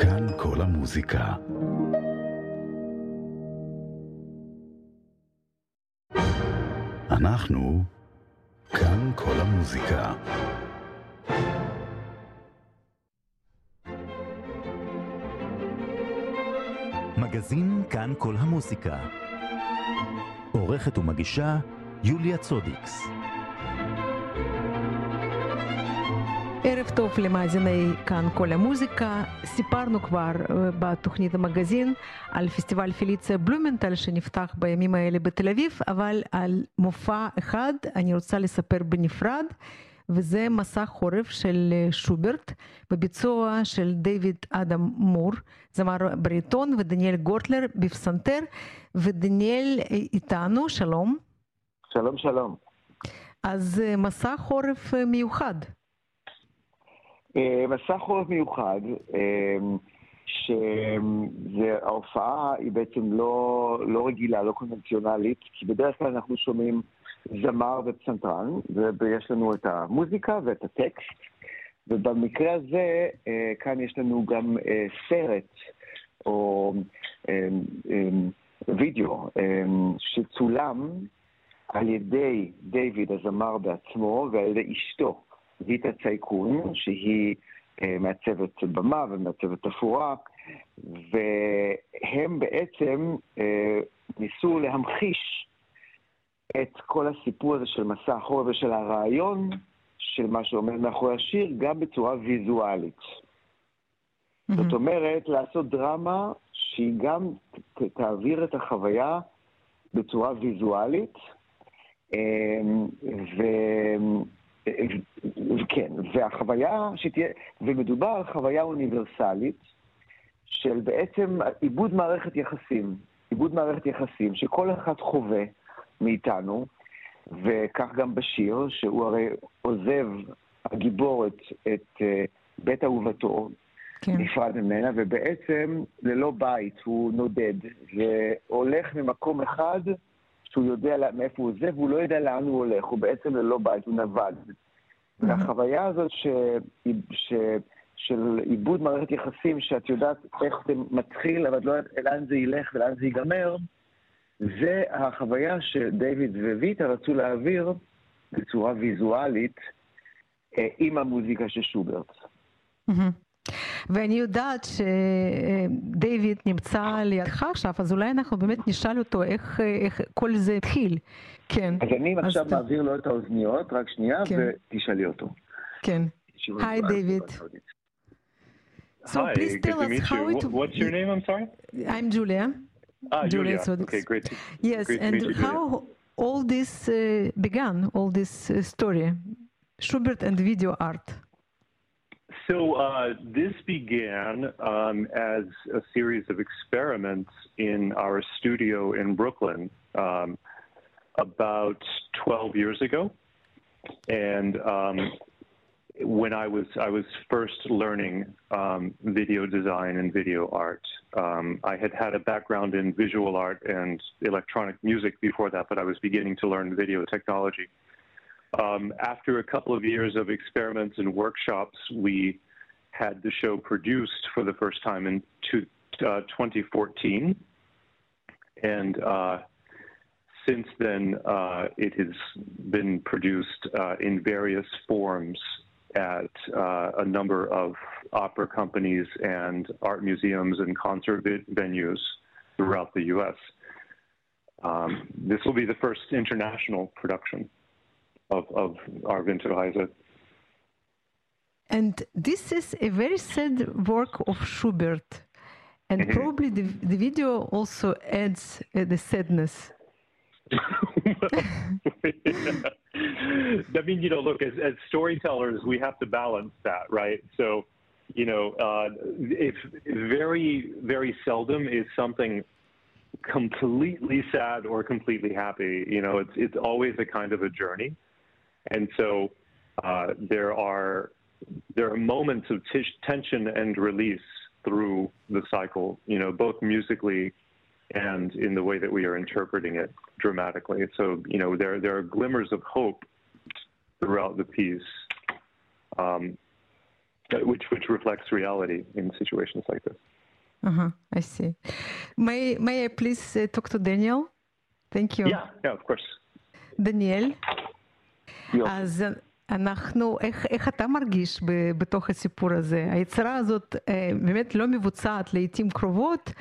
כאן כל המוזיקה. אנחנו כאן כל המוזיקה. מגזין כאן כל המוזיקה. עורכת ומגישה יוליה צודיקס. ערב טוב למאזיני כאן כל המוזיקה. סיפרנו כבר בתוכנית המגזין על פסטיבל פיליציה בלומנטל שנפתח בימים האלה בתל אביב, אבל על מופע אחד אני רוצה לספר בנפרד, וזה מסע חורף של שוברט בביצוע של דיוויד אדם מור, זמר בריטון, ודניאל גורטלר בפסנתר, ודניאל איתנו, שלום. שלום, שלום. אז מסע חורף מיוחד. מסע חורף מיוחד, שההופעה היא בעצם לא, לא רגילה, לא קונבנציונלית, כי בדרך כלל אנחנו שומעים זמר ופסנתרן, ויש לנו את המוזיקה ואת הטקסט, ובמקרה הזה, כאן יש לנו גם סרט, או וידאו, שצולם על ידי דיוויד הזמר בעצמו ועל ידי אשתו. ויטה צייקון, שהיא מעצבת במה ומעצבת תפאורה, והם בעצם ניסו להמחיש את כל הסיפור הזה של מסע החורף ושל הרעיון של מה שעומד מאחורי השיר, גם בצורה ויזואלית. Mm-hmm. זאת אומרת, לעשות דרמה שהיא גם תעביר את החוויה בצורה ויזואלית, ו... כן, והחוויה שתהיה, ומדובר על חוויה אוניברסלית של בעצם עיבוד מערכת יחסים, עיבוד מערכת יחסים שכל אחד חווה מאיתנו, וכך גם בשיר, שהוא הרי עוזב הגיבור את, את uh, בית אהובתו, כן. נפרד ממנה, ובעצם ללא בית הוא נודד, והולך ממקום אחד שהוא יודע מאיפה הוא עוזב, והוא לא יודע לאן הוא הולך, הוא בעצם ללא בית, הוא נווד. והחוויה הזאת ש... ש... של עיבוד מערכת יחסים, שאת יודעת איך זה מתחיל, אבל את לא יודעת לאן זה ילך ולאן זה ייגמר, זה החוויה שדייוויד וויטה רצו להעביר בצורה ויזואלית אה, עם המוזיקה של שוברט. Mm-hmm. ואני יודעת שדייוויד נמצא לידך עכשיו, אז אולי אנחנו באמת נשאל אותו איך, איך כל זה התחיל. כן. אז אני אז עכשיו ת... מעביר לו את האוזניות, רק שנייה, כן. ותשאלי אותו. כן. היי, דייוויד. So Hi, please tell us how it. What's your name? I'm sorry. I'm Julia. Ah, Julia. Julia. Okay, great. To, yes, great and you, how Julia. all this uh, began, all this uh, story, Schubert and video art. So uh, this began um, as a series of experiments in our studio in Brooklyn um, about 12 years ago, and um, when I was I was first learning um, video design and video art. Um, I had had a background in visual art and electronic music before that, but I was beginning to learn video technology. Um, after a couple of years of experiments and workshops, we had the show produced for the first time in two, uh, 2014. And uh, since then, uh, it has been produced uh, in various forms at uh, a number of opera companies and art museums and concert venues throughout the U.S. Um, this will be the first international production of, of our Winterreise. And this is a very sad work of Schubert. And mm-hmm. probably the, the video also adds uh, the sadness. I mean, you know, look, as, as, storytellers, we have to balance that, right? So, you know, uh, if very, very seldom is something completely sad or completely happy. You know, it's it's always a kind of a journey, and so uh, there are there are moments of t- tension and release through the cycle, you know, both musically and in the way that we are interpreting it dramatically. So, you know, there, there are glimmers of hope throughout the piece, um, which, which reflects reality in situations like this. Uh-huh, I see. May, may I please uh, talk to Daniel? Thank you. Yeah, yeah, of course. Daniel, יופי. אז אנחנו, איך, איך אתה מרגיש ב, בתוך הסיפור הזה? היצירה הזאת אה, באמת לא מבוצעת לעיתים קרובות,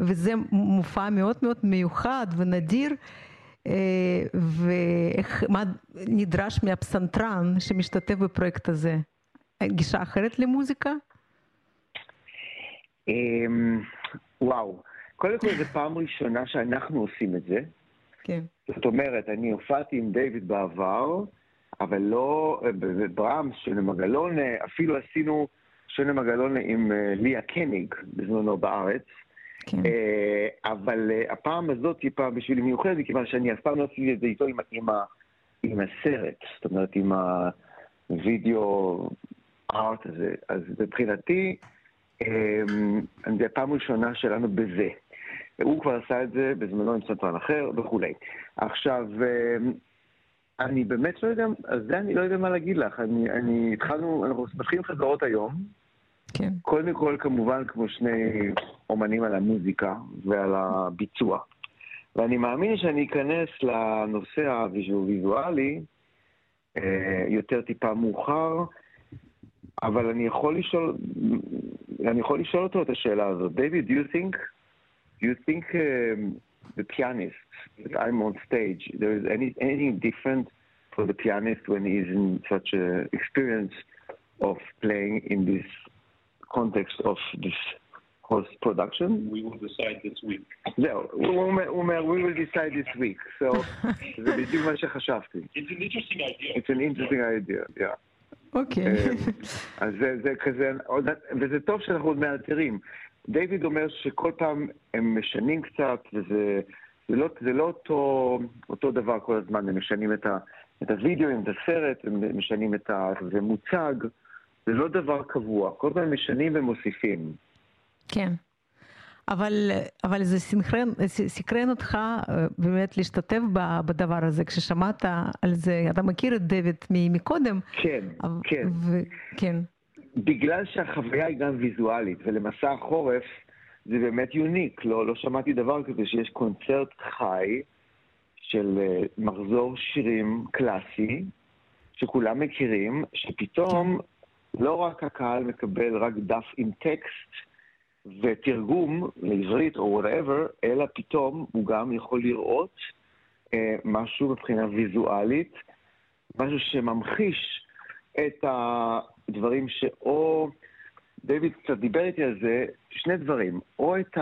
וזה מופע מאוד מאוד מיוחד ונדיר. אה, ואיך, מה נדרש מהפסנתרן שמשתתף בפרויקט הזה? גישה אחרת למוזיקה? אמ, וואו, קודם כל זו פעם ראשונה שאנחנו עושים את זה. כן. זאת אומרת, אני הופעתי עם דיוויד בעבר, אבל לא בברמס, שונה מגלונה, אפילו עשינו שונה מגלונה עם אה, ליה קניג בזמנו בארץ. כן. אה, אבל אה, הפעם הזאת היא פעם בשבילי מיוחדת, מכיוון שאני אף פעם לא עשיתי את זה איתו עם, עם, ה- עם הסרט, זאת אומרת עם הווידאו ארט הזה. אז מבחינתי, אמ, זו הפעם הראשונה שלנו בזה. הוא כבר עשה את זה בזמנו עם סנטרן אחר וכולי. עכשיו, אמ, אני באמת לא יודע, על זה אני לא יודע מה להגיד לך. אני, אני התחלנו, אנחנו מתחילים חזרות היום. כן. קודם כל, כמובן, כמו שני אומנים על המוזיקה ועל הביצוע. ואני מאמין שאני אכנס לנושא הוויזואלי אה, יותר טיפה מאוחר, אבל אני יכול לשאול, אני יכול לשאול אותו את השאלה הזאת. David, do you think, do you think um, the pianist that I'm on stage, there is any, anything different for the pianist when he's in such a experience of playing in this context of this host production? We will decide this week. זהו, הוא אומר, הוא אומר, we will decide this week. So, זה בדיוק מה שחשבתי. It's an interesting idea. It's an interesting idea, yeah. אוקיי. אה, אז זה, זה כזה, עוד- וזה טוב שאנחנו עוד מאלתרים. דיוויד אומר שכל פעם הם משנים קצת, וזה זה לא, זה לא אותו, אותו דבר כל הזמן, הם משנים את, ה, את הוידאו, את הסרט, הם משנים את ה... זה מוצג, זה לא דבר קבוע, כל פעם משנים ומוסיפים. כן. אבל, אבל זה סינכרן, סקרן אותך אה, באמת להשתתף בדבר הזה, כששמעת על זה, אתה מכיר את דויד מקודם. כן, אבל- כן. ו- כן, בגלל שהחוויה היא גם ויזואלית, ולמסע החורף זה באמת יוניק, לא, לא שמעתי דבר כזה שיש קונצרט חי של אה, מחזור שירים קלאסי, שכולם מכירים, שפתאום לא רק הקהל מקבל רק דף עם טקסט ותרגום לעברית או whatever, אלא פתאום הוא גם יכול לראות אה, משהו מבחינה ויזואלית, משהו שממחיש את הדברים שאו, דיוויד קצת דיבר איתי על זה, שני דברים, או את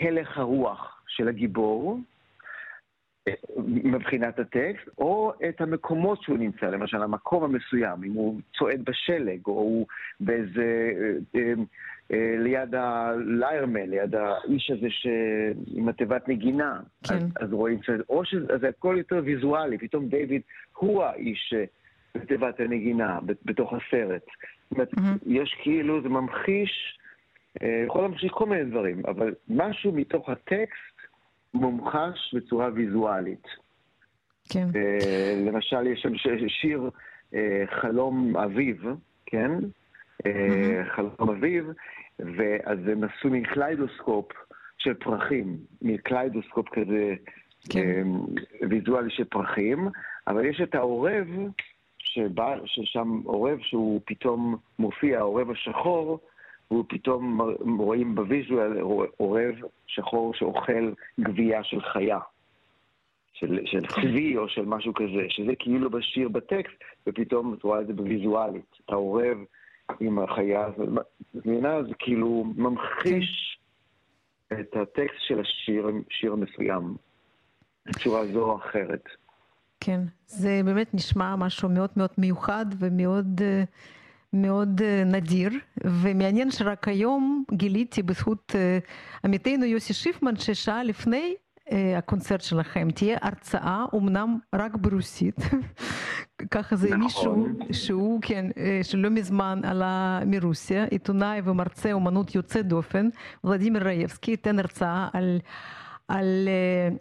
הלך הרוח של הגיבור, אה, מבחינת הטקסט, או את המקומות שהוא נמצא, למשל המקום המסוים, אם הוא צועד בשלג, או הוא באיזה, אה, אה, ליד הליירמן, ליד האיש הזה ש... עם התיבת נגינה. כן. אז, אז רואים. או שזה הכל יותר ויזואלי, פתאום דיוויד הוא האיש בתיבת הנגינה, בתוך הסרט. זאת אומרת. יש כאילו, זה ממחיש, אה, יכול להמחיש כל מיני דברים, אבל משהו מתוך הטקסט מומחש בצורה ויזואלית. כן, אה, למשל, יש שם שיר אה, חלום אביב, כן? חלום אביב, ואז הם עשו מין קליידוסקופ של פרחים, מין קליידוסקופ כזה כן. ויזואלי של פרחים, אבל יש את העורב, שבא, ששם עורב שהוא פתאום מופיע, העורב השחור, והוא פתאום רואים בוויזואל עורב שחור שאוכל גבייה של חיה. של, של צבי או של משהו כזה, שזה כאילו בשיר בטקסט, ופתאום את רואה את זה בוויזואלית. את העורב עם החיה, הזאת. מבינה? זה כאילו ממחיש את הטקסט של השיר, שיר מסוים, בצורה זו או אחרת. כן. זה באמת נשמע משהו מאוד מאוד מיוחד ומאוד אה, מאוד אה, נדיר, ומעניין שרק היום גיליתי בזכות אה, עמיתנו יוסי שיפמן, ששעה לפני הקונצרט שלכם תהיה הרצאה, אמנם רק ברוסית. ככה זה נכון. מישהו שהוא, כן, שלא מזמן עלה מרוסיה, עיתונאי ומרצה אומנות יוצא דופן, ולדימיר ראיבסקי, ייתן הרצאה על, על,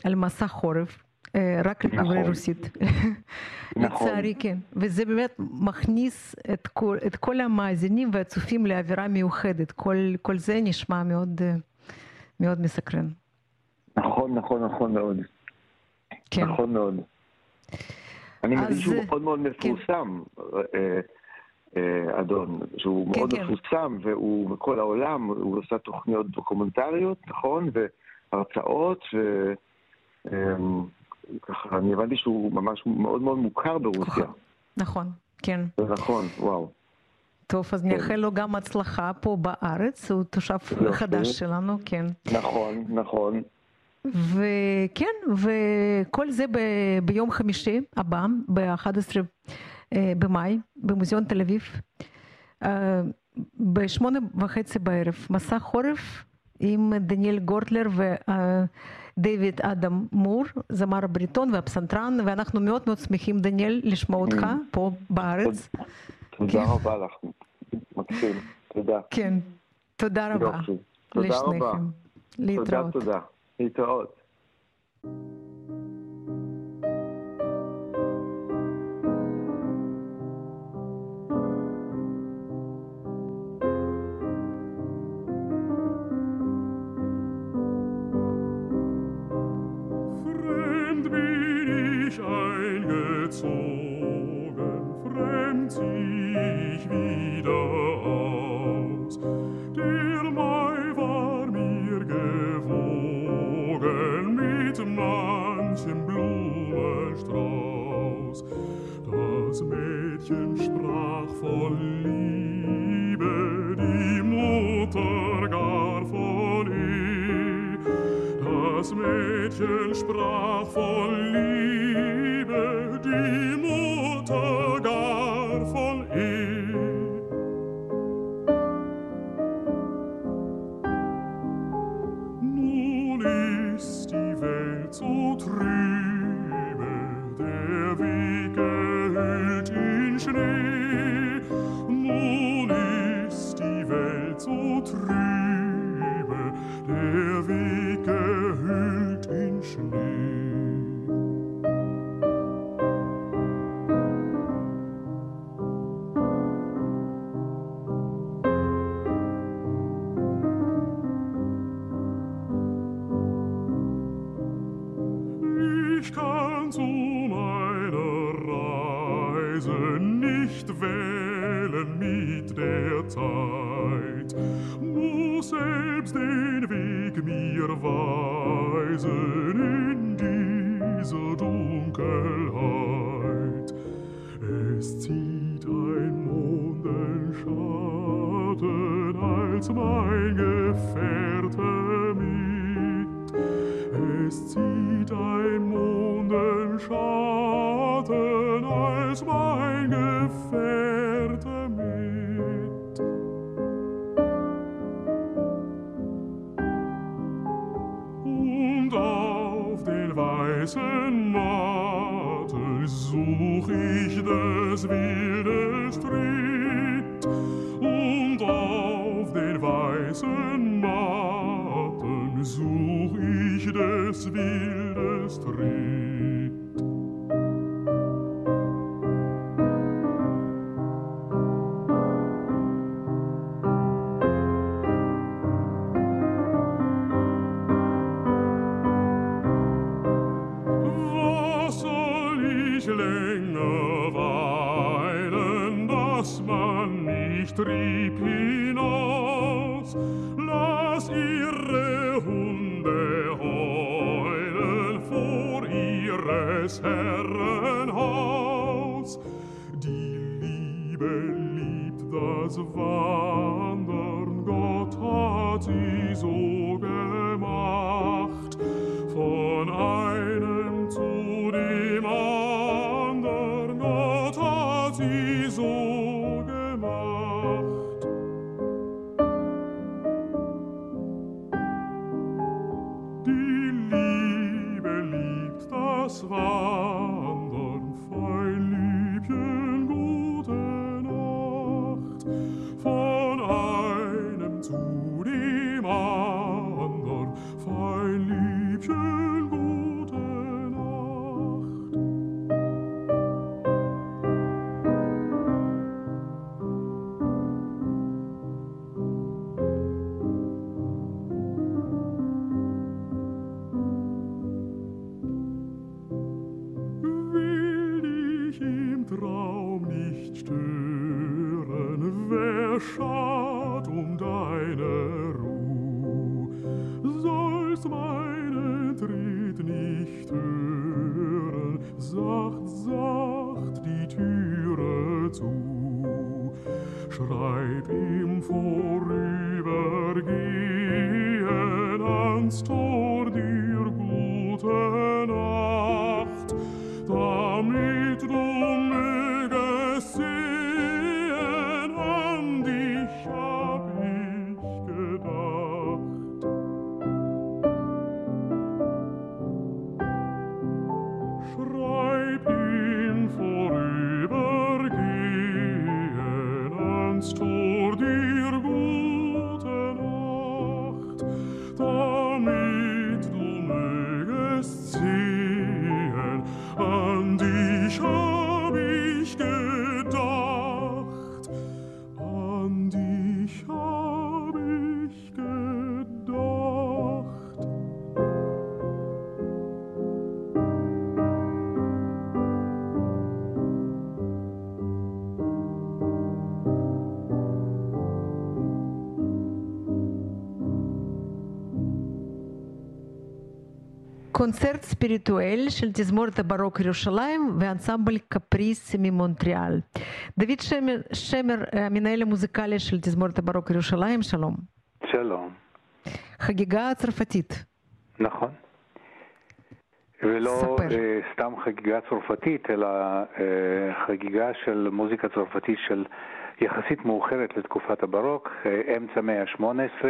על מסע חורף. אה, רק נכון. רוסית. נכון. לצערי כן. וזה באמת מכניס את כל, את כל המאזינים והצופים לאווירה מיוחדת. כל, כל זה נשמע מאוד, אה, מאוד מסקרן. נכון, נכון, נכון מאוד. כן. נכון מאוד. אני מבין אז, שהוא אה, מאוד מאוד מפורסם, אה, אה, אדון, שהוא כן, מאוד כן. מפורסם, והוא בכל העולם, הוא עושה תוכניות דוקומנטריות, נכון? והרצאות, וככה, אני הבנתי שהוא ממש מאוד מאוד מוכר ברוסיה. כוכב. נכון, כן. זה נכון, וואו. טוב, אז כן. נאחל לו גם הצלחה פה בארץ, הוא תושב. חדש שלנו, כן. נכון, נכון. וכן, וכל זה ב- ביום חמישי הבא, ב-11 במאי, במוזיאון תל אביב, אה, בשמונה וחצי בערב, מסע חורף עם דניאל גורטלר ודייוויד אדם מור, זמר הבריטון והפסנתרן, ואנחנו מאוד מאוד שמחים, דניאל, לשמוע אותך פה בארץ. תודה. רבה לך. מקסים. תודה. כן, תודה רבה. תודה. לשניכם. תודה, להתראות. תודה. להתראות. Mädchen sprach voll Liebe, Mondenschatten als mein Gefährte mit. Und auf den weißen Matten such ich des Wildes Tritt. Und auf den weißen Matten such ich des Wildes Tritt. קונצרט ספיריטואל של תזמורת הברוק ירושלים ואנסמבל קפריס ממונטריאל. דוד שמר, שמר, המנהל המוזיקלי של תזמורת הברוק ירושלים, שלום. שלום, חגיגה צרפתית. נכון. ולא ספר. אה, סתם חגיגה צרפתית, אלא אה, חגיגה של מוזיקה צרפתית של יחסית מאוחרת לתקופת ברוק, אה, אמצע המאה ה-18.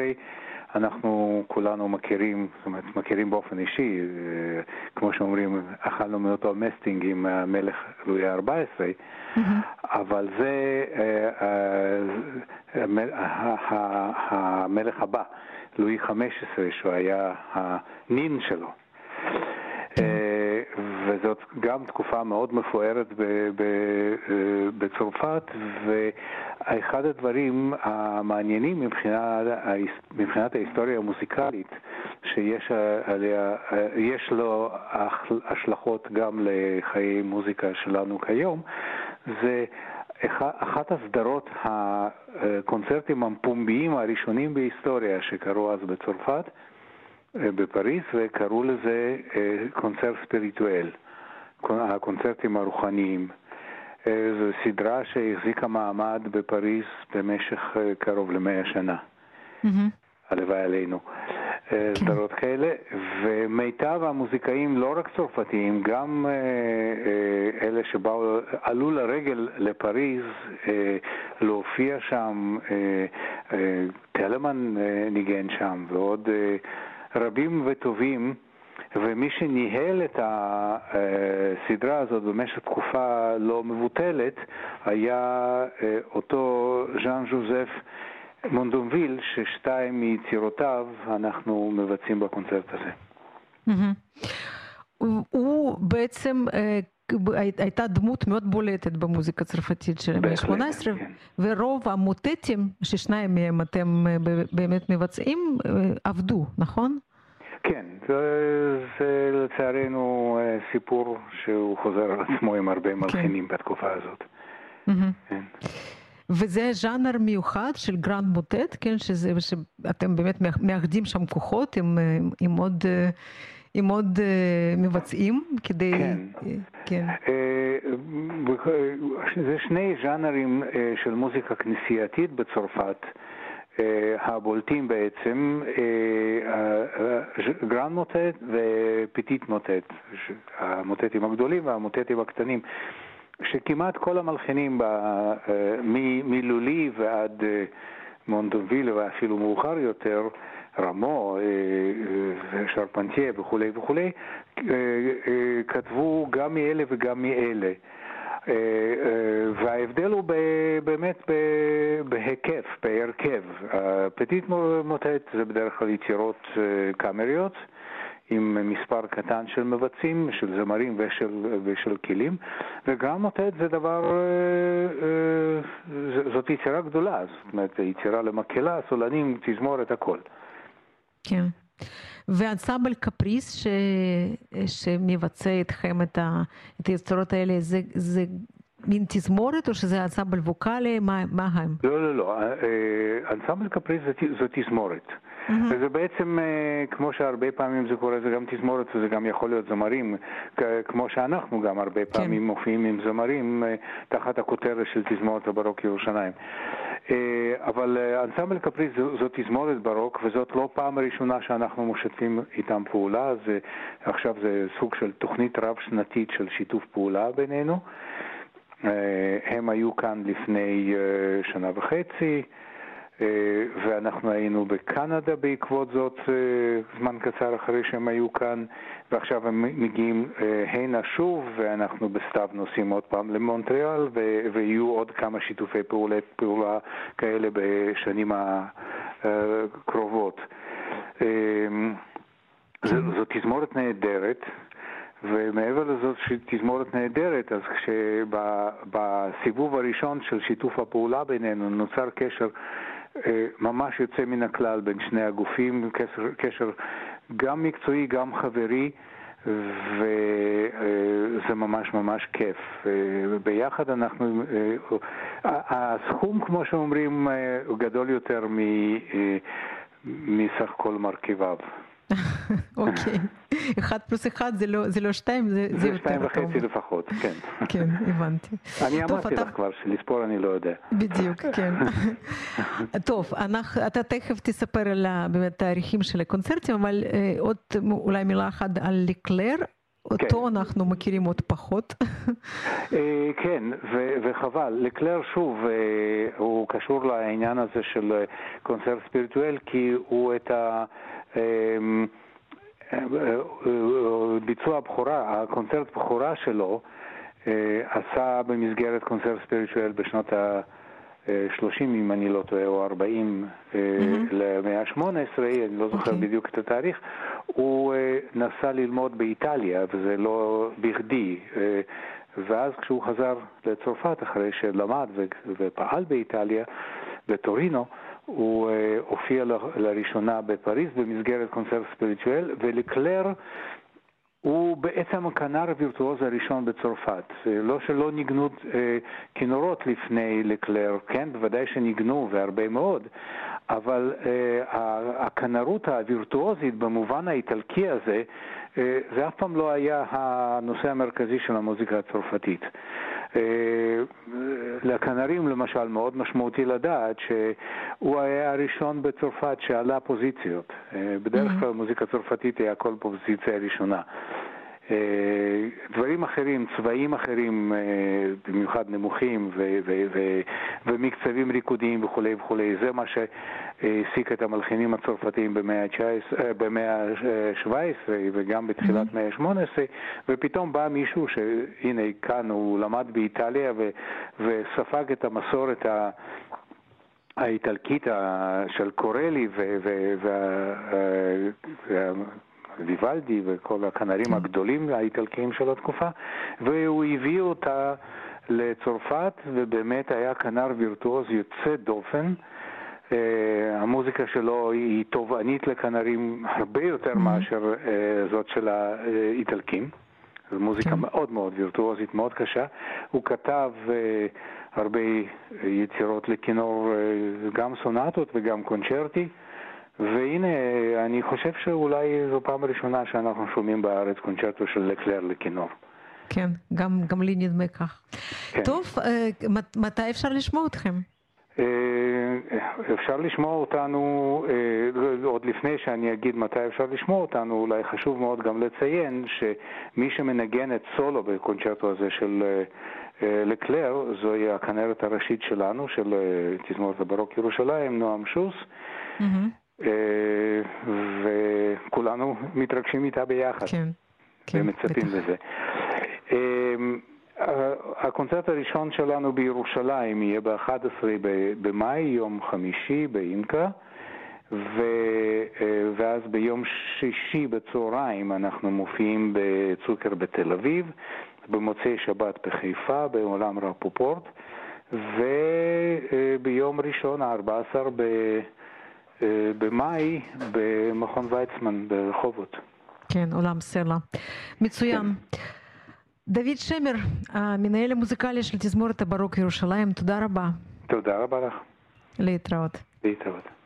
אנחנו כולנו מכירים, זאת אומרת, מכירים באופן אישי, אה, כמו שאומרים, אכלנו מאותו מסטינג עם המלך לואי ה-14, אבל זה אה, אה, המלך הבא, לואי 15, שהוא היה הנין שלו. אה, וזאת גם תקופה מאוד מפוארת אה, בצרפת, ואחד הדברים המעניינים מבחינת, ההיס- מבחינת ההיסטוריה המוזיקלית, שיש עליה, אה, יש לו השלכות גם לחיי מוזיקה שלנו כיום, זה אח- אחת הסדרות הקונצרטים הפומביים הראשונים בהיסטוריה שקרו אז בצרפת, אה, בפריז, וקראו לזה אה, קונצרט ספיריטואל, קונ- הקונצרטים הרוחניים. אה, זו סדרה שהחזיקה מעמד בפריז במשך אה, קרוב למאה שנה. מהמם. הלוואי עלינו. אה, כן. סדרות כאלה, ומיטב המוזיקאים, לא רק צרפתיים, גם אה, אה, אלה שבאו, עלו לרגל לפריז אה, להופיע שם, אה, אה, טלמן אה, ניגן שם, ועוד אה, רבים וטובים. ומי שניהל את הסדרה הזאת במשך תקופה לא מבוטלת היה אה, אותו ז'אן ז'וזף מונדומביל, ששתיים מיצירותיו אנחנו מבצעים בקונצרט הזה. הוא- בעצם, אה, הייתה דמות מאוד בולטת במוזיקה הצרפתית של המאה בהחלט, ה-18, כן. ורוב המוטטים, ששניים מהם אתם אה, באמת מבצעים, עבדו, נכון? כן, זה, זה לצערנו אה, סיפור שהוא חוזר על עצמו עם הרבה מלחינים בתקופה הזאת. כן. וזה ז'אנר מיוחד של grand motet, כן, שזה, שאתם באמת מאח- מאחדים שם כוחות עם, אה, עם עוד, עם עוד אה, מבצעים כדי... כן. כן. אה, זה שני ז'אנרים של מוזיקה כנסייתית בצרפת. אה, הבולטים בעצם, אה, אה, grand motet ו petit motet, המוטטים הגדולים והמוטטים הקטנים, שכמעט כל המלחינים, מלולי ועד מונדוביל ואפילו מאוחר יותר, רמו, שרפנטייה וכולי וכולי, כתבו גם מאלה וגם מאלה. אה, אה, וההבדל הוא באמת בהיקף, בהרכב. הפטיט מוטט זה בדרך כלל יצירות אה, קאמריות. עם מספר קטן של מבצעים, של זמרים ושל, ושל כלים, וגם מוטט זה דבר, זאת יצירה גדולה, זאת אומרת, יצירה למקהלה, סולנים, תזמורת, הכל. כן. ואנסמבל קפריס ש... שמבצע איתכם את, ה... את היצירות האלה, זה, זה מין תזמורת או שזה אנסמבל ווקאלי? מה, מה הם? לא, לא, לא, אה, אנסמבל קפריז זה זו תזמורת. וזה בעצם, אה, כמו שהרבה פעמים זה קורה, זה גם תזמורת וזה גם יכול להיות זמרים, כמו שאנחנו גם הרבה פעמים מופיעים עם זמרים אה, תחת הכותרת של תזמורת הברוק ירושלים. אה, אבל אנסמבל קפריס זו, תזמורת ברוק, וזאת לא פעם ראשונה שאנחנו משתפים איתם פעולה, זה, עכשיו זה סוג של תוכנית רב-שנתית של שיתוף פעולה בינינו. הם היו כאן לפני שנה וחצי, ואנחנו היינו בקנדה בעקבות זאת אה, זמן קצר אחרי שהם היו כאן, ועכשיו הם מגיעים אה, הנה שוב, ואנחנו בסתיו נוסעים עוד פעם למונטריאל, ויהיו עוד כמה שיתופי פעולה, פעולה כאלה בשנים הקרובות. אה, זו, תזמורת נהדרת, ומעבר לזאת שהיא תזמורת נהדרת, אז כשבסיבוב הראשון של שיתוף הפעולה בינינו נוצר קשר אה, ממש יוצא מן הכלל בין שני הגופים, קשר, קשר גם מקצועי, גם חברי, וזה ממש ממש כיף. אה, ביחד אנחנו, אה, הסכום, כמו שאומרים, אה, הוא גדול יותר אה, מסך כל מרכיביו. אוקיי. אחד פלוס אחד זה לא, זה לא שתיים, זה, זה זה יותר שתיים. וחצי לפחות, כן. כן, הבנתי. אני טוב, אמרתי אתה- לך כבר שלספור אני לא יודע. בדיוק, כן. טוב, אנחנו, אתה תכף תספר על באמת התאריכים של הקונצרטים, אבל אה, עוד אולי מילה אחת על לקלר. אותו אנחנו מכירים עוד פחות. אה, כן, ו- וחבל. לקלר שוב, אה, הוא קשור לעניין הזה של אה, קונצרט ספיריטואל, כי הוא את ה... ביצוע הבכורה, הקונצרט בכורה שלו, אה, עשה במסגרת קונצרט ספיריטואל בשנות ה-30, אם אני לא טועה, או 40 אה, למאה ה-18, אני לא זוכר אוקיי. בדיוק את התאריך, הוא אה, נסע ללמוד באיטליה, וזה לא בכדי. ואז כשהוא חזר לצרפת, אחרי שלמד ופעל באיטליה, בטורינו, הוא אה, הופיע לראשונה בפריז במסגרת קונצרט ספיריטואל, ולקלר הוא בעצם הכנר הווירטואוז הראשון בצרפת. אה, לא שלא ניגנו אה, כינורות לפני לקלר, כן, בוודאי שניגנו והרבה מאוד, אבל הכנרות הווירטואוזית במובן האיטלקי הזה, זה אף פעם לא היה הנושא המרכזי של המוזיקה הצרפתית. אה, לכנרים למשל מאוד משמעותי לדעת שהוא היה הראשון בצרפת שעלה פוזיציות. אה, בדרך כלל מוזיקה צרפתית היא הכל פוזיציה ראשונה. אה, דברים אחרים, צבעים אחרים, אה, במיוחד נמוכים ו- ו- ו- ומקצבים ריקודיים וכולי וכולי, זה מה שהעסיק את המלחינים הצרפתיים במאה ה-19, אה, ה-17 וגם בתחילת מאה ה-18, ופתאום בא מישהו שהנה כאן הוא למד באיטליה ו- וספג את המסורת ה... האיטלקית של קורלי ויוולדי וכל הכנרים הגדולים האיטלקיים של התקופה, והוא הביא אותה לצרפת, ובאמת היה כנר וירטואוז יוצא דופן. אה, המוזיקה שלו היא תובענית לכנרים הרבה יותר מאשר אה, זאת של האיטלקים. זו מוזיקה כן. מאוד מאוד וירטואוזית, מאוד קשה. הוא כתב אה, הרבה יצירות לכינור, אה, גם סונטות וגם קונצ'רטי. והנה, אני חושב שאולי זו פעם ראשונה שאנחנו שומעים בארץ קונצ'רטו של לקלר לכינור. כן, גם, גם לי נדמה כך. כן. טוב, אה, מת- מתי אפשר לשמוע אתכם? אה, אפשר לשמוע אותנו, אה, עוד לפני שאני אגיד מתי אפשר לשמוע אותנו, אולי חשוב מאוד גם לציין שמי שמנגן את סולו בקונצ'רטו הזה של לקלר, זוהי הכנרת הראשית שלנו, של תזמורת הברוק ירושלים, נועם שוס. מהמם. אה, וכולנו מתרגשים איתה ביחד. כן, כן, ומצפים בטח. לזה. אמ, ה- הקונצרט הראשון שלנו בירושלים יהיה ב-11 במאי, יום חמישי באינקה, ו, אה, ואז ביום שישי בצהריים אנחנו מופיעים בצוקר בתל אביב, במוצאי שבת בחיפה, בעולם רפופורט, וביום ראשון, ה-14 ב... אה, במאי במכון ויצמן ברחובות. כן, עולם סלע. מצוין. כן. דוד שמר, המנהל המוזיקלי של תזמורת הברוק ירושלים, תודה רבה. תודה רבה לך. להתראות. להתראות.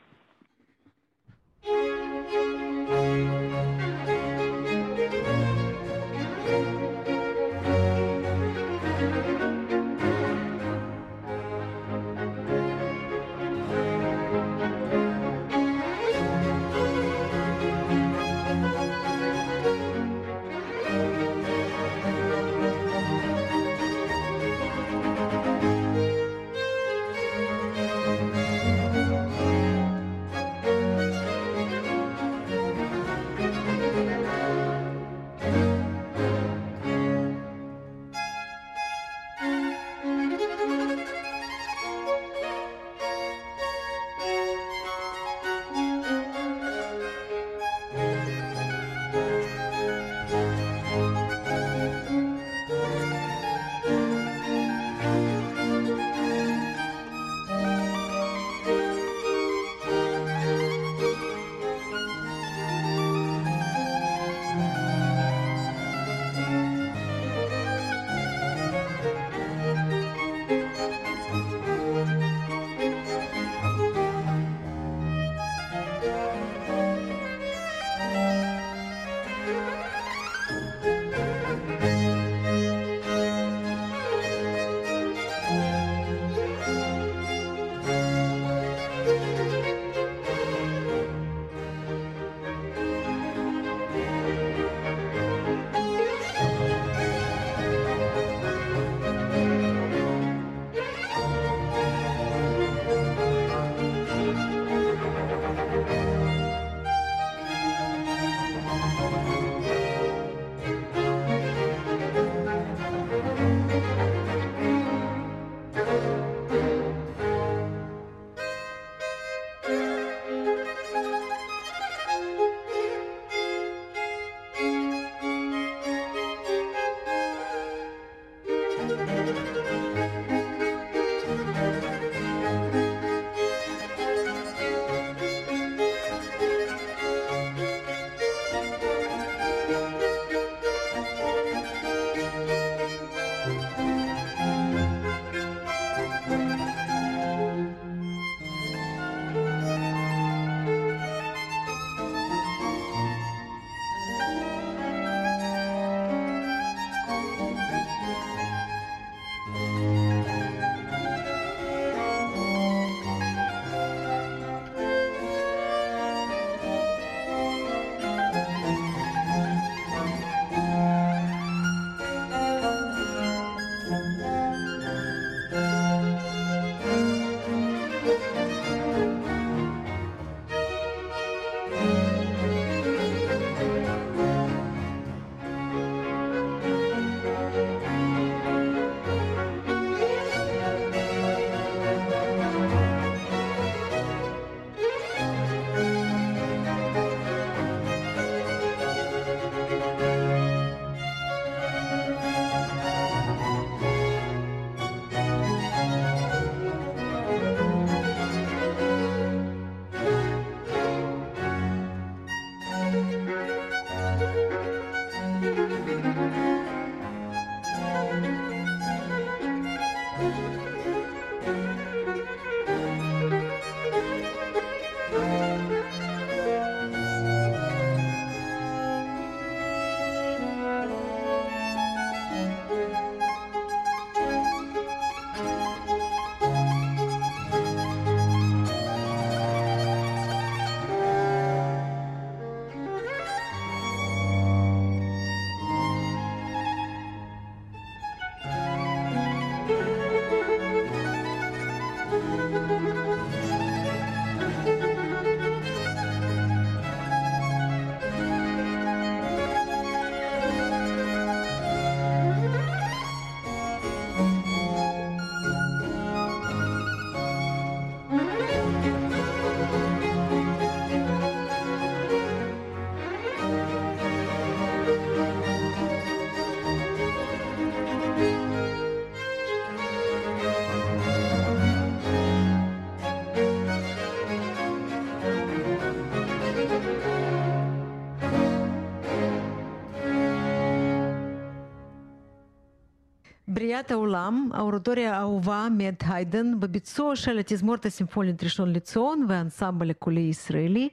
בריאת העולם, האורטוריה האהובה מאת היידן, בביצוע של התזמורת הסימפונית ראשון לציון והאנסמבל הקולי ישראלי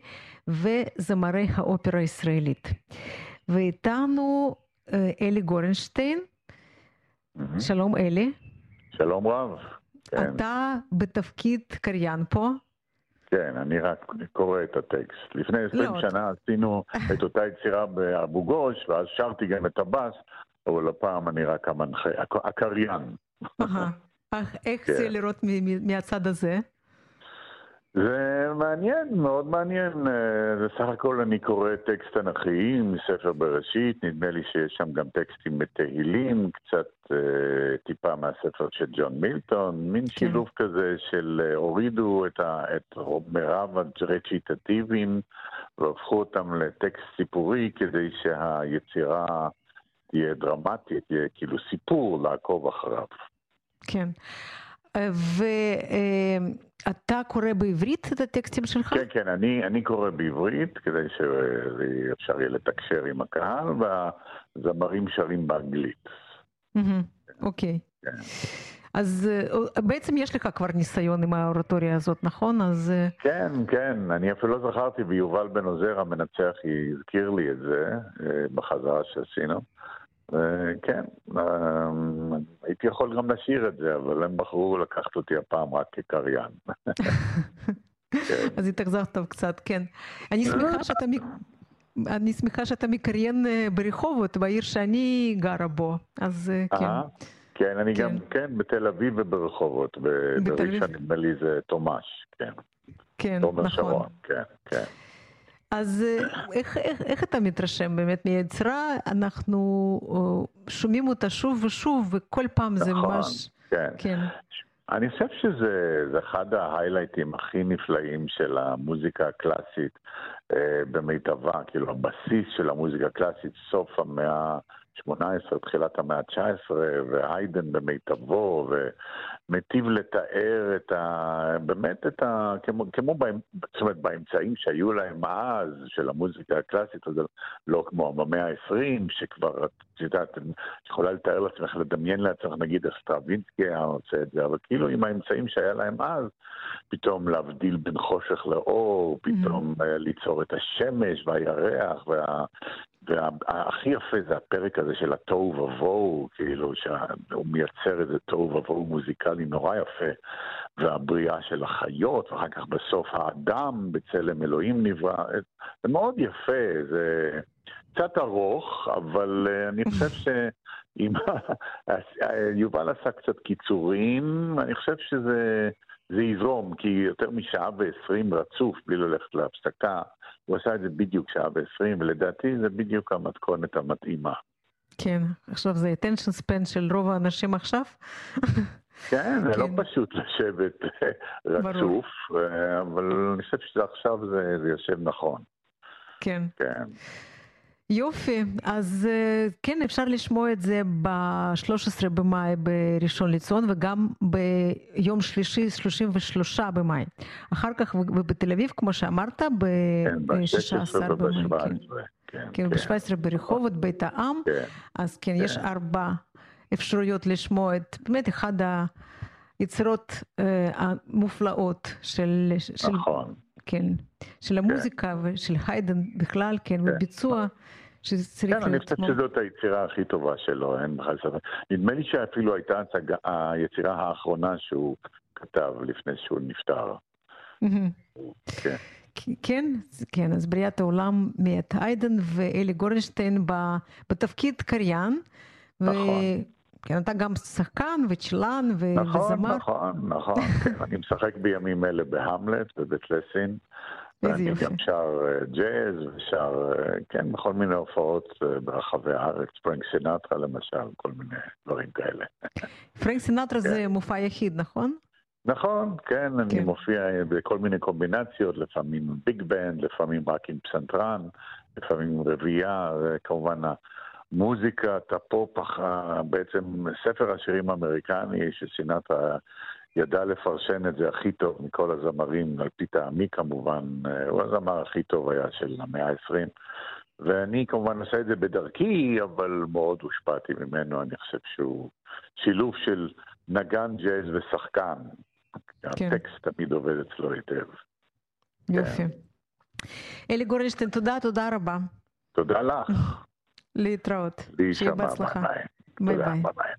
וזמרי האופרה הישראלית. ואיתנו אלי גורנשטיין. שלום אלי. שלום רב. כן, אתה בתפקיד קריין פה. כן, אני רק קורא את הטקסט. לפני 20 לא, שנה עשינו את אותה יצירה באבו גוש, ואז שרתי גם את הבאס, אבל הפעם אני רק המנחה, הק- הקריין. איך כן. זה לראות מ- מ- מהצד הזה? זה מעניין, מאוד מעניין. אה, זה סך הכל אני קורא טקסט תנכי מספר בראשית, נדמה לי שיש שם גם טקסטים בתהילים, קצת אה, טיפה מהספר של ג'ון מילטון, מין שילוב כזה של אה, הורידו את, ה, את מירב הרציטטיביים והפכו אותם לטקסט סיפורי כדי שהיצירה תהיה דרמטית, תהיה כאילו סיפור לעקוב אחריו. כן. ואתה קורא בעברית את הטקסטים שלך? כן, כן, אני, אני קורא בעברית כדי שאפשר יהיה לתקשר עם הקהל, והזמרים שרים באנגלית. אוקיי. כן. אז אה, בעצם יש לך כבר ניסיון עם האורטוריה הזאת, נכון? אז אה, כן, כן, אני אפילו לא זכרתי, ויובל בן עוזר המנצח הזכיר לי את זה אה, בחזרה שעשינו. כן, הייתי יכול גם לשיר את זה, אבל הם בחרו לקחת אותי הפעם רק כקריין. כן. אז התאכזבת קצת, כן. אני שמחה שאתה... אני שמחה שאתה מקריין ברחובות, בעיר שאני גרה בו, אז אה, כן. אה, כן, אני גם, כן, בתל אביב וברחובות. בראשון נדמה לי זה תומש, כן. כן, תומר נכון. שרון, כן, כן. אז אה, איך, איך, איך אתה מתרשם באמת מהיצירה? אנחנו אה, שומעים אותה שוב ושוב, וכל פעם זה נכון, ממש... כן. כן, אני חושב שזה זה אחד ההיילייטים הכי נפלאים של המוזיקה הקלאסית אה, במיטבה, כאילו הבסיס של המוזיקה הקלאסית, סוף המאה ה-18, תחילת המאה ה-19, והיידן במיטבו, ומיטיב לתאר את ה... באמת את ה... כמו, כמו בהם, זאת אומרת, באמצעים שהיו להם אז, של המוזיקה הקלאסית, אז לא כמו במאה ה-20, שכבר, את יודעת, את יכולה לתאר לעצמך, לדמיין לעצמך, נגיד, אסטרווינסקי היה עושה את זה, אבל כאילו עם האמצעים שהיה להם אז, פתאום להבדיל בין חושך לאור, פתאום mm-hmm. ליצור את השמש והירח, וה... והכי יפה זה הפרק הזה של התוהו ובוהו, כאילו שהוא מייצר איזה תוהו ובוהו מוזיקלי נורא יפה, והבריאה של החיות, ואחר כך בסוף האדם בצלם אלוהים נברא, זה מאוד יפה, זה קצת ארוך, אבל אה, אני חושב שאם יובל עשה קצת קיצורים, אני חושב שזה... זה יזרום, כי יותר משעה ועשרים רצוף, בלי ללכת להפסקה, הוא עשה את זה בדיוק שעה ועשרים, ולדעתי זה בדיוק המתכונת המתאימה. כן. עכשיו זה attention span של רוב האנשים עכשיו? כן, זה לא כן. פשוט לשבת רצוף, אה, אבל אני חושב שעכשיו זה, זה יושב נכון. כן. כן. יופי, אז אה, כן, אפשר לשמוע את זה ב-13 במאי בראשון לציון וגם ביום שלישי, 33 במאי. אחר כך ובתל אביב, כמו שאמרת, כן, ב-16 ב-16 במאי. כן. וב-17. כן, כן, ב-17 ברחובות, בית העם. כן. אז כן, יש ארבע אפשרויות לשמוע את באמת אחד היצירות אה, המופלאות של, של, נכון. כן, של המוזיקה ושל היידן בכלל, כן, וביצוע שצריך כן, אני חושב. שזאת היצירה הכי טובה שלו, אין בכלל ספק. נדמה לי שאפילו הייתה הצגה, היצירה האחרונה שהוא כתב לפני שהוא נפטר. כן. כן, כן, אז בריאת העולם מאת היידן ואלי גורנשטיין בתפקיד קריין. נכון. כן, אתה גם שחקן וצ'לן ו- נכון, וזמר. נכון, נכון. כן, אני משחק בימים אלה בהמלט, בבית לסין. ואני יופי. גם שר אה, ג'אז ושר, אה, כן, בכל מיני הופעות אה, ברחבי הארץ, פרנק סינטרה למשל, כל מיני דברים כאלה. פרנק סינטרה כן. זה מופע יחיד, נכון? נכון, כן, אני כן. מופיע בכל מיני קומבינציות, לפעמים ביג בנד, לפעמים רק עם פסנתרן, לפעמים רביעייה, וכמובן המוזיקת הפופ, הח- בעצם ספר השירים האמריקני, שסינטרה ידע לפרשן את זה הכי טוב מכל הזמרים, על פי טעמי כמובן, אה, הוא הזמר הכי טוב היה של המאה ה-20. ואני כמובן עושה את זה בדרכי, אבל מאוד הושפעתי ממנו, אני חושב שהוא שילוב של נגן ג'אז ושחקן. כן. הטקסט תמיד עובד אצלו היטב. יופי. אלי גורנשטיין, תודה, תודה רבה. תודה לך. להתראות. שיהיה בהצלחה. ביי. ביי ביי.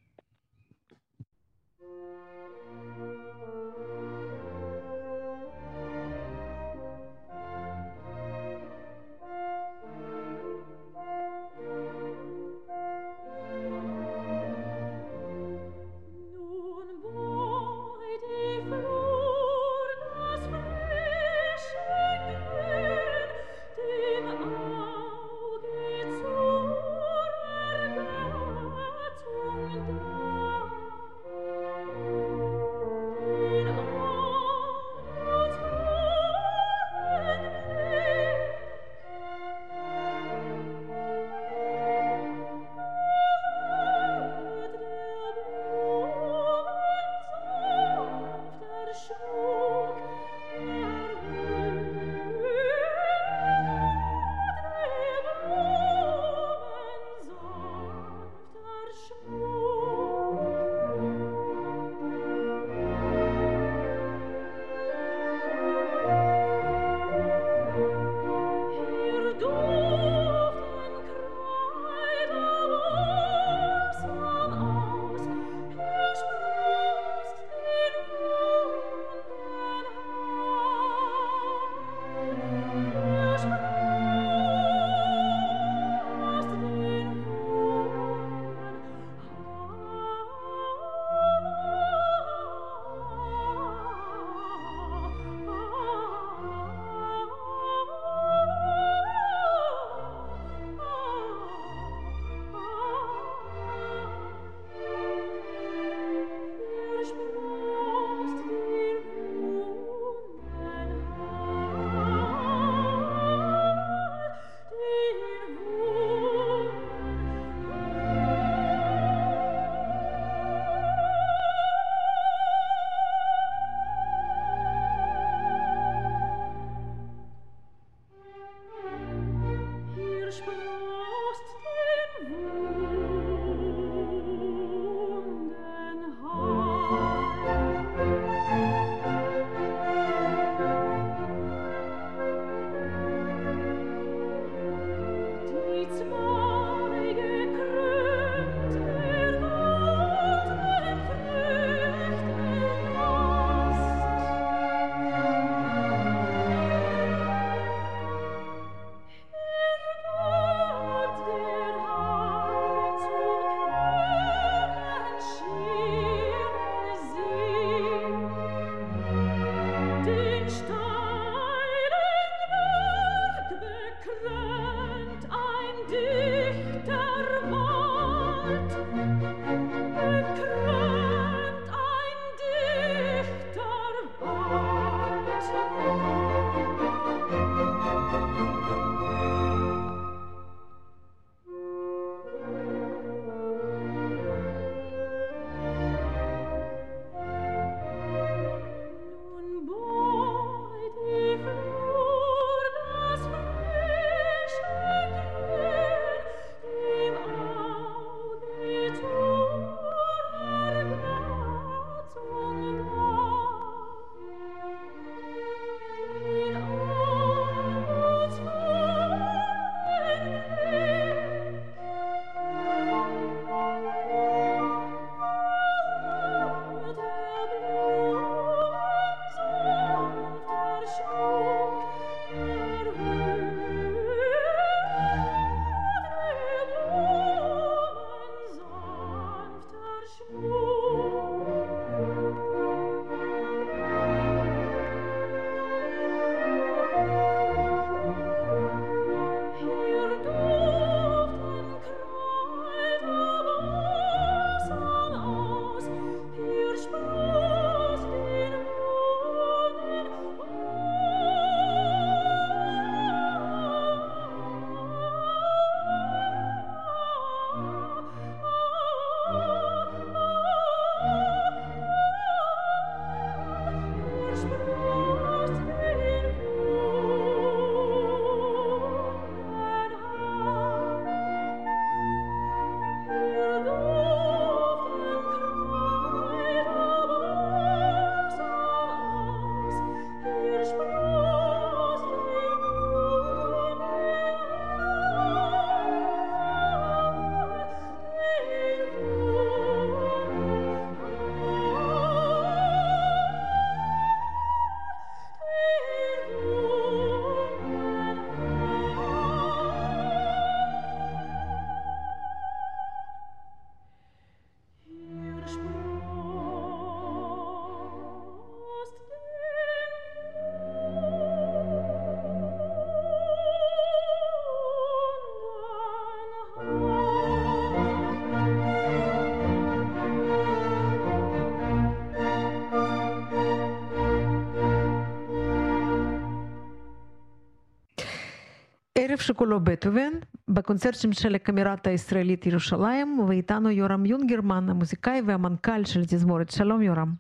ערב שכולו בטהובן, בקונצרטים של הקאמרט הישראלית ירושלים, ואיתנו יורם יונגרמן, המוזיקאי והמנכ"ל של תזמורת. שלום יורם.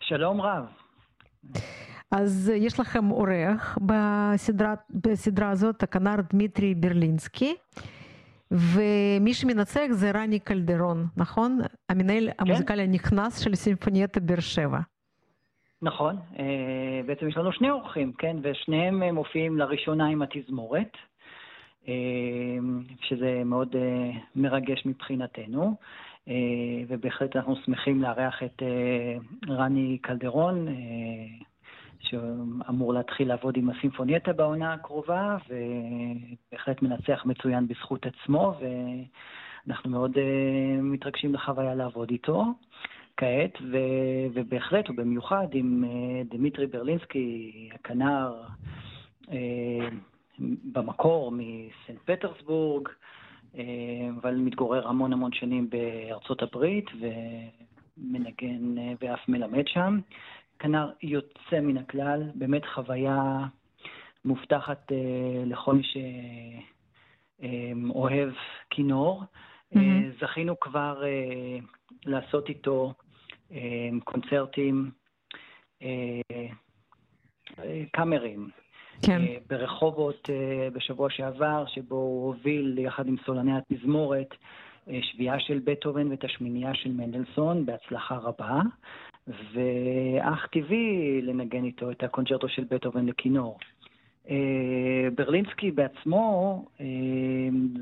שלום רב. אז יש לכם אורח בסדרה, בסדרה הזאת, הכנר דמיטרי ברלינסקי, ומי שמנצח זה רני קלדרון, נכון? המנהל המוזיקלי הנכנס של סימפונייטה באר שבע. נכון, אה, בעצם יש לנו שני אורחים, כן? ושניהם אה, מופיעים לראשונה עם התזמורת, אה, שזה מאוד מרגש מבחינתנו. ובהחלט אנחנו שמחים לארח את רני קלדרון, שאמור להתחיל לעבוד עם הסימפונייטה בעונה הקרובה, ובהחלט מנצח מצוין בזכות עצמו, ואנחנו מאוד מתרגשים לחוויה לעבוד איתו כעת, ו, ובהחלט, ובמיוחד עם אה, דמיטרי ברלינסקי, הכנר, אה, במקור מסנט פטרסבורג, אה, אבל מתגורר המון המון שנים בארצות הברית ומנגן ואף מלמד שם. כנר יוצא מן הכלל, באמת חוויה מובטחת לכל מי שאוהב כינור. Mhm. זכינו כבר לעשות איתו קונצרטים קאמרים. כן. אה, ברחובות אה, בשבוע שעבר, שבו הוא הוביל יחד עם סולני התזמורת אה, שביעה של בטהובן ואת השמינייה של מנדלסון בהצלחה רבה, ואך טבעי לנגן איתו את הקונצ'רטו של בטהובן לכינור. ברלינסקי בעצמו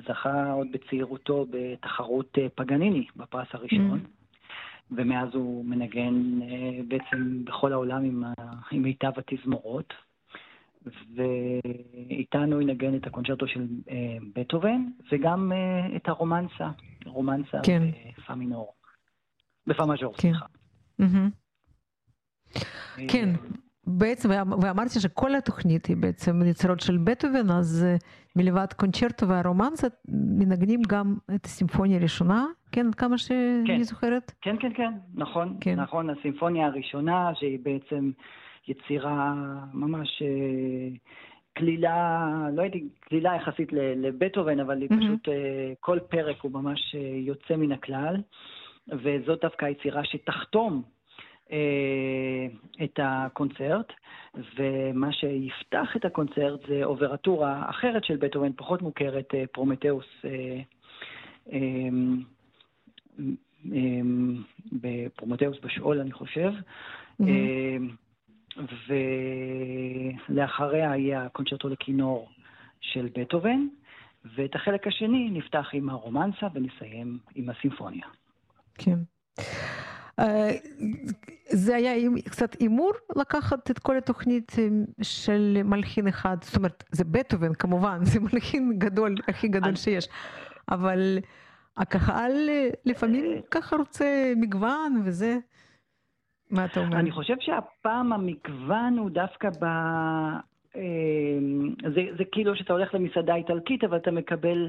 זכה עוד בצעירותו בתחרות פגניני בפרס הראשון. ומאז הוא מנגן בעצם בכל העולם עם, ה... עם מיטב התזמורות. ואיתנו ינגן את הקונצ'רטו של אה, בטהובן, וגם אה, את הרומנסה, רומנסה כן. בפא מינור. בפא מז'ור, כן. סליחה. אה, כן, בעצם, ואמ- ואמרתי שכל התוכנית היא בעצם יצירות של בטהובן, אז אה, מלבד קונצ'רטו והרומנסה, מנגנים גם את הסימפוניה הראשונה, כן, כמה שאני כן. זוכרת? כן, כן, כן, נכון, כן. נכון, הסימפוניה הראשונה, שהיא בעצם יצירה ממש אה, קלילה, לא הייתי, קלילה יחסית לבטהובן, אבל היא מהמם. פשוט, אה, כל פרק הוא ממש אה, יוצא מן הכלל, וזאת דווקא היצירה שתחתום אה, את הקונצרט, ומה שיפתח את הקונצרט זה אוברטורה אחרת של בטהובן, פחות מוכרת, אה, פרומטאוס. אמ, בפרומטאוס בשאול, אני חושב. מהמם. אמ, ולאחריה יהיה הקונצ'רטו לכינור של בטהובן, ואת החלק השני נפתח עם הרומנסה ונסיים עם הסימפוניה. כן. אה, זה היה קצת הימור לקחת את כל התוכנית אה, של מלחין אחד, זאת אומרת, זה בטהובן כמובן, זה מלחין גדול, הכי גדול שיש, אבל הקהל אה, לפעמים ככה רוצה מגוון וזה. מה אתה אומר? אני חושב שהפעם המגוון הוא דווקא ב... אמ, זה, זה כאילו שאתה הולך למסעדה איטלקית, אבל אתה מקבל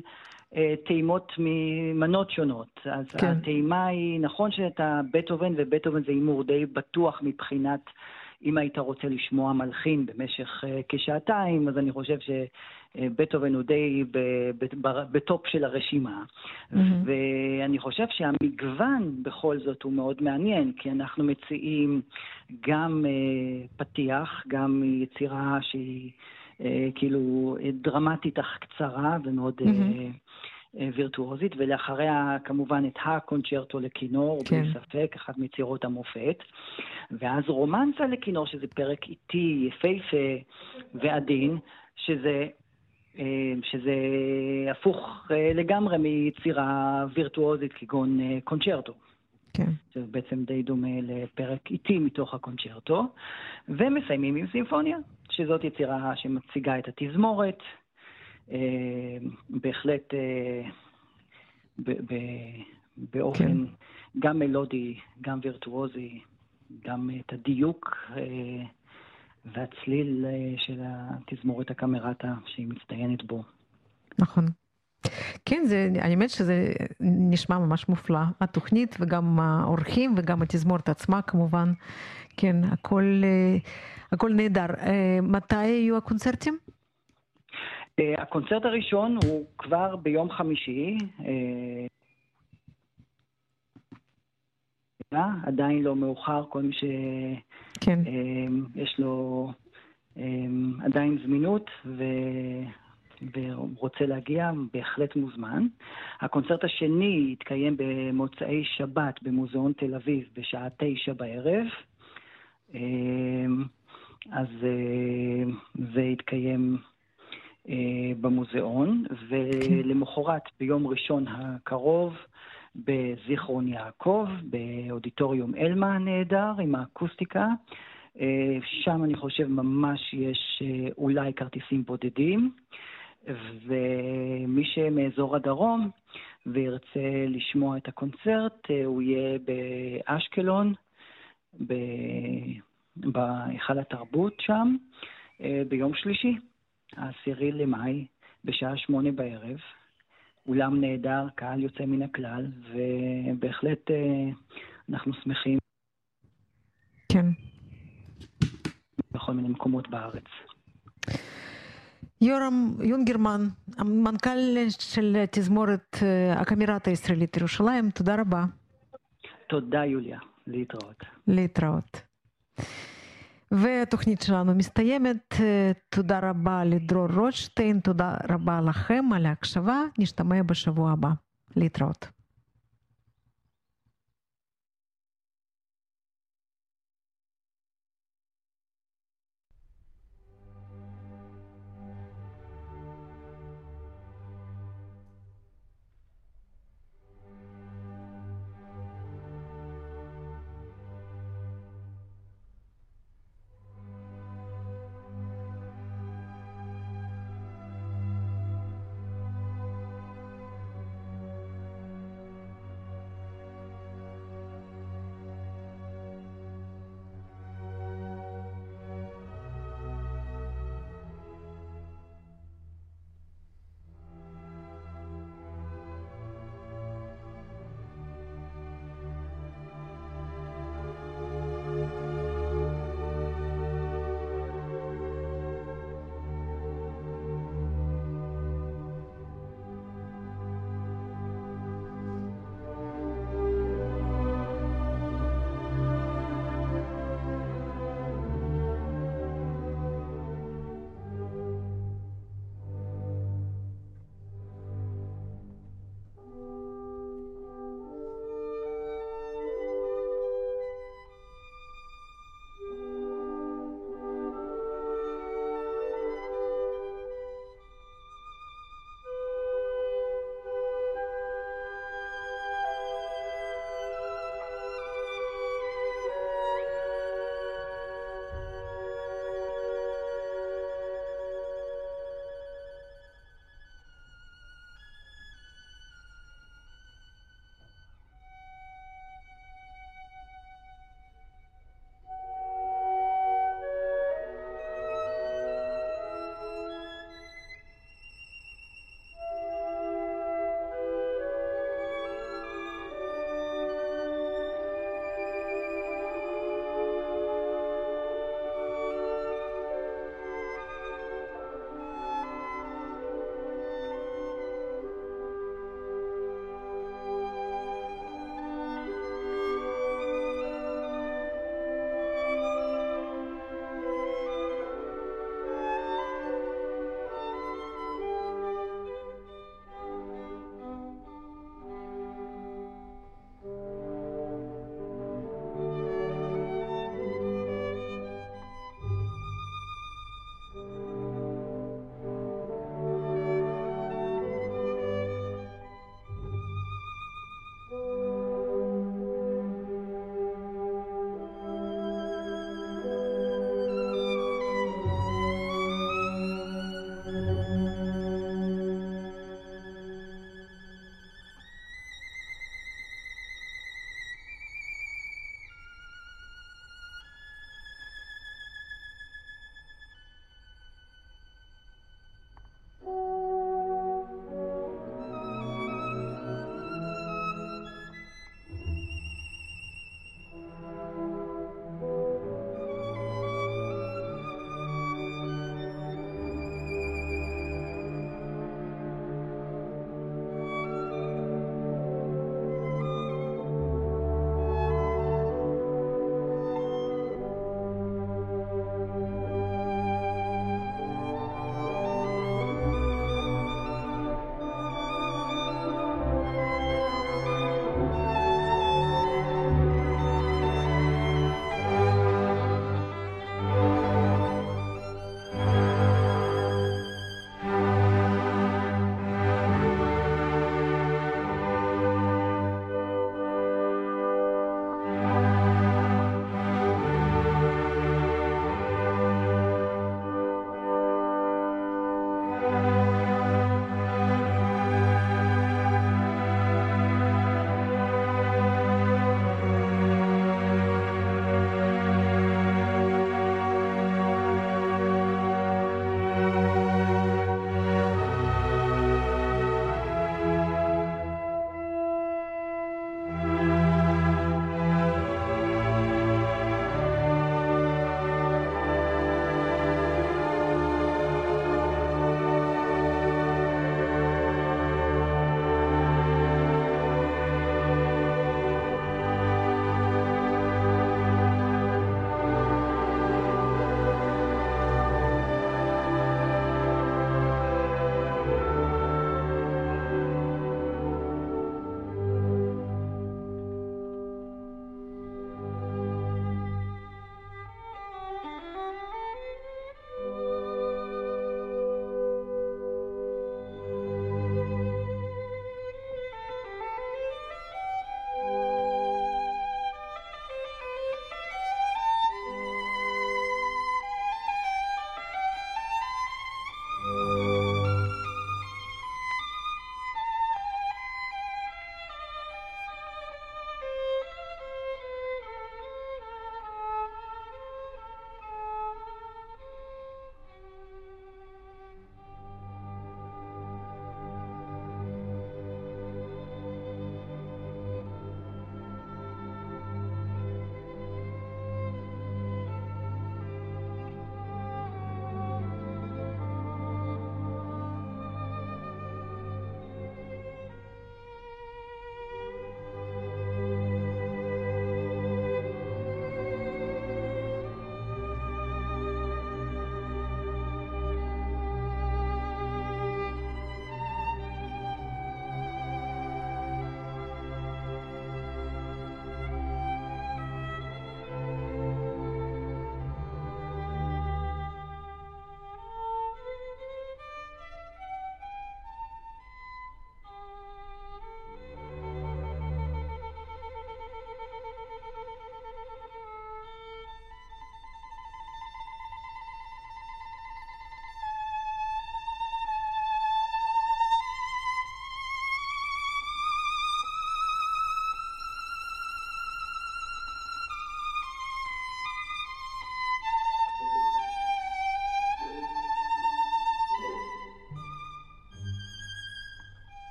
אה, טעימות ממנות שונות. אז כן. הטעימה היא, נכון שאתה בטהובן, ובטהובן זה הימור די בטוח מבחינת אם היית רוצה לשמוע מלחין במשך אה, כשעתיים, אז אני חושב שבטהובן הוא די בטופ של הרשימה. מהמם. ואני חושב שהמגוון בכל זאת הוא מאוד מעניין, כי אנחנו מציעים גם אה, פתיח, גם יצירה שהיא אה, כאילו אה, דרמטית אך קצרה ומאוד אה. אה, וירטואוזית, ולאחריה כמובן את הקונצ'רטו לכינור, כן. בלי ספק, אחת מיצירות המופת. ואז רומנסה לכינור, שזה פרק איטי, יפהפה ועדין, שזה אה, שזה הפוך אה, לגמרי מיצירה וירטואוזית כגון אה, קונצ'רטו, כן. שזה בעצם די דומה לפרק איטי מתוך הקונצ'רטו, ומסיימים עם סימפוניה, שזאת יצירה שמציגה את התזמורת, אה, בהחלט אה, באופן כן. גם מלודי, גם וירטואוזי, גם את הדיוק אה, והצליל אה, של התזמורת הקמרטה שהיא מצטיינת בו. נכון. כן, זה, אני אומרת שזה נשמע ממש מופלא, התוכנית וגם האורחים וגם התזמורת עצמה כמובן. כן, הכל, אה, הכל נהדר. אה, מתי יהיו הקונצרטים? הקונצרט הראשון הוא כבר ביום חמישי. אה, עדיין לא מאוחר, כל מי שיש כן. לו עדיין זמינות ו... ורוצה להגיע, בהחלט מוזמן. הקונצרט השני יתקיים במוצאי שבת במוזיאון תל אביב בשעה תשע בערב. אז זה יתקיים אה, במוזיאון, ולמחרת, ביום ראשון הקרוב, בזיכרון יעקב, באודיטוריום אלמה הנהדר, עם האקוסטיקה. אה, שם אני חושב ממש יש אה, אולי כרטיסים בודדים, ומי שמאזור הדרום וירצה לשמוע את הקונצרט, הוא יהיה באשקלון, בהיכל התרבות שם, ביום שלישי. העשירי למאי, בשעה שמונה בערב. אולם נהדר, קהל יוצא מן הכלל, ובהחלט אה, אנחנו שמחים. כן. בכל מיני מקומות בארץ. יורם יונגרמן, המנכ"ל של תזמורת אה, הקאמרט הישראלית ירושלים, תודה רבה. תודה, יוליה. להתראות. להתראות. והתוכנית שלנו מסתיימת. תודה רבה לדרור רוטשטיין, תודה רבה לכם על ההקשבה. נשתמע בשבוע הבא. להתראות.